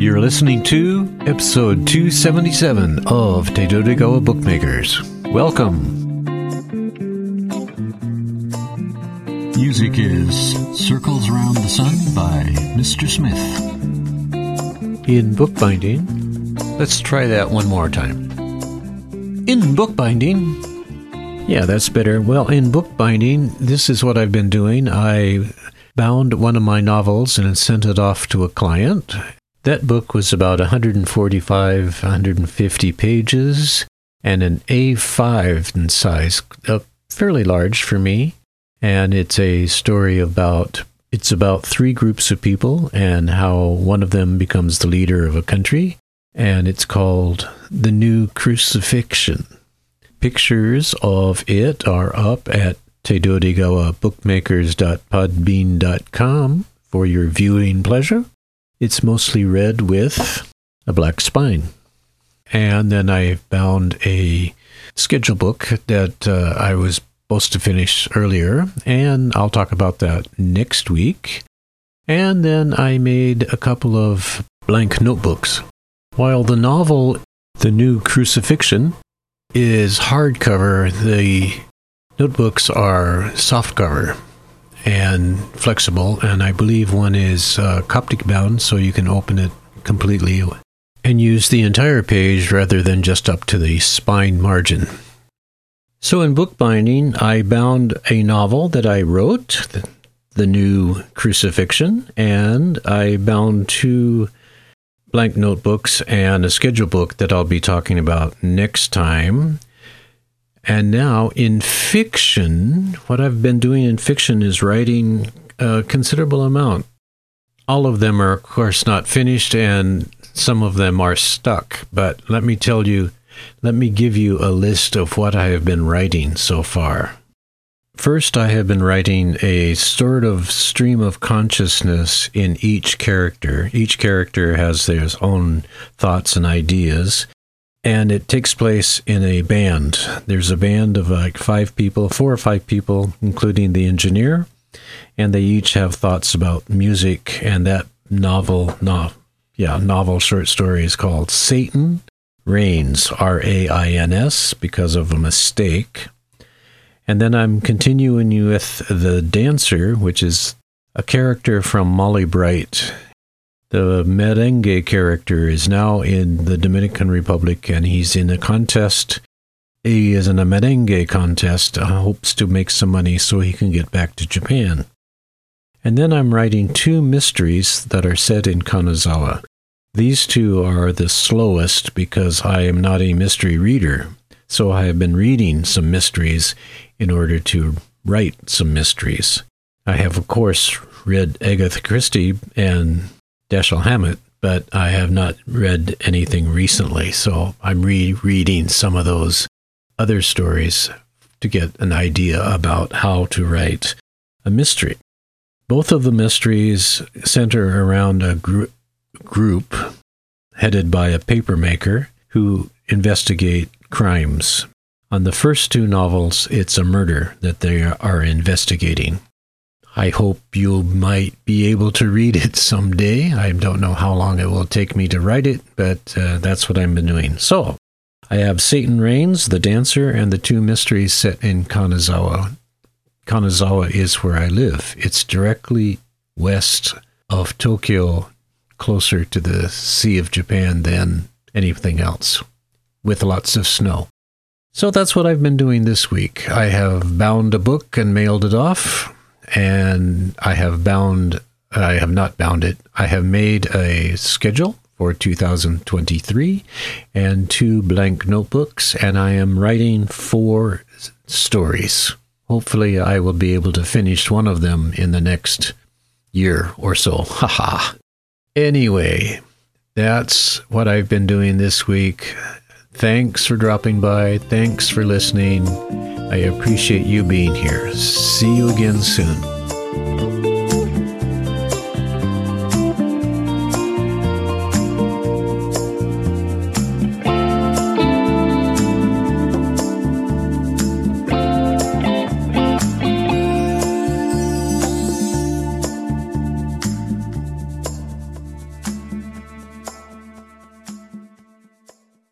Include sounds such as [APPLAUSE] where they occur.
You're listening to episode 277 of Tedodegawa Bookmakers. Welcome. Music is Circles Around the Sun by Mr. Smith. In bookbinding, let's try that one more time. In bookbinding, yeah, that's better. Well, in bookbinding, this is what I've been doing. I bound one of my novels and sent it off to a client. That book was about 145, 150 pages and an A5 in size, uh, fairly large for me. And it's a story about it's about three groups of people and how one of them becomes the leader of a country. And it's called The New Crucifixion. Pictures of it are up at tedodegawabookmakers.podbean.com for your viewing pleasure. It's mostly red with a black spine. And then I found a schedule book that uh, I was supposed to finish earlier, and I'll talk about that next week. And then I made a couple of blank notebooks. While the novel, The New Crucifixion, is hardcover, the notebooks are softcover and flexible, and I believe one is uh, Coptic bound, so you can open it completely and use the entire page rather than just up to the spine margin. So, in bookbinding, I bound a novel that I wrote, the, the New Crucifixion, and I bound two blank notebooks and a schedule book that I'll be talking about next time. And now, in fiction, what I've been doing in fiction is writing a considerable amount. All of them are, of course, not finished, and some of them are stuck. But let me tell you, let me give you a list of what I have been writing so far. First, I have been writing a sort of stream of consciousness in each character. Each character has their own thoughts and ideas, and it takes place in a band. There's a band of like five people, four or five people, including the engineer, and they each have thoughts about music. And that novel, no, yeah, novel short story is called Satan Rains, R A I N S, because of a mistake. And then I'm continuing with The Dancer, which is a character from Molly Bright. The merengue character is now in the Dominican Republic and he's in a contest. He is in a merengue contest, uh, hopes to make some money so he can get back to Japan. And then I'm writing two mysteries that are set in Kanazawa. These two are the slowest because I am not a mystery reader. So I have been reading some mysteries in order to write some mysteries. I have, of course, read Agatha Christie and Dashiell Hammett, but I have not read anything recently. So I'm rereading some of those other stories to get an idea about how to write a mystery. Both of the mysteries center around a group group headed by a papermaker who investigate crimes. On the first two novels, it's a murder that they are investigating. I hope you might be able to read it someday. I don't know how long it will take me to write it, but uh, that's what I've been doing. So, I have Satan Rains, the dancer, and the two mysteries set in Kanazawa. Kanazawa is where I live. It's directly west of Tokyo closer to the Sea of Japan than anything else, with lots of snow. So that's what I've been doing this week. I have bound a book and mailed it off, and I have bound, I have not bound it, I have made a schedule for 2023 and two blank notebooks, and I am writing four stories. Hopefully, I will be able to finish one of them in the next year or so. [LAUGHS] Haha. Anyway, that's what I've been doing this week. Thanks for dropping by. Thanks for listening. I appreciate you being here. See you again soon.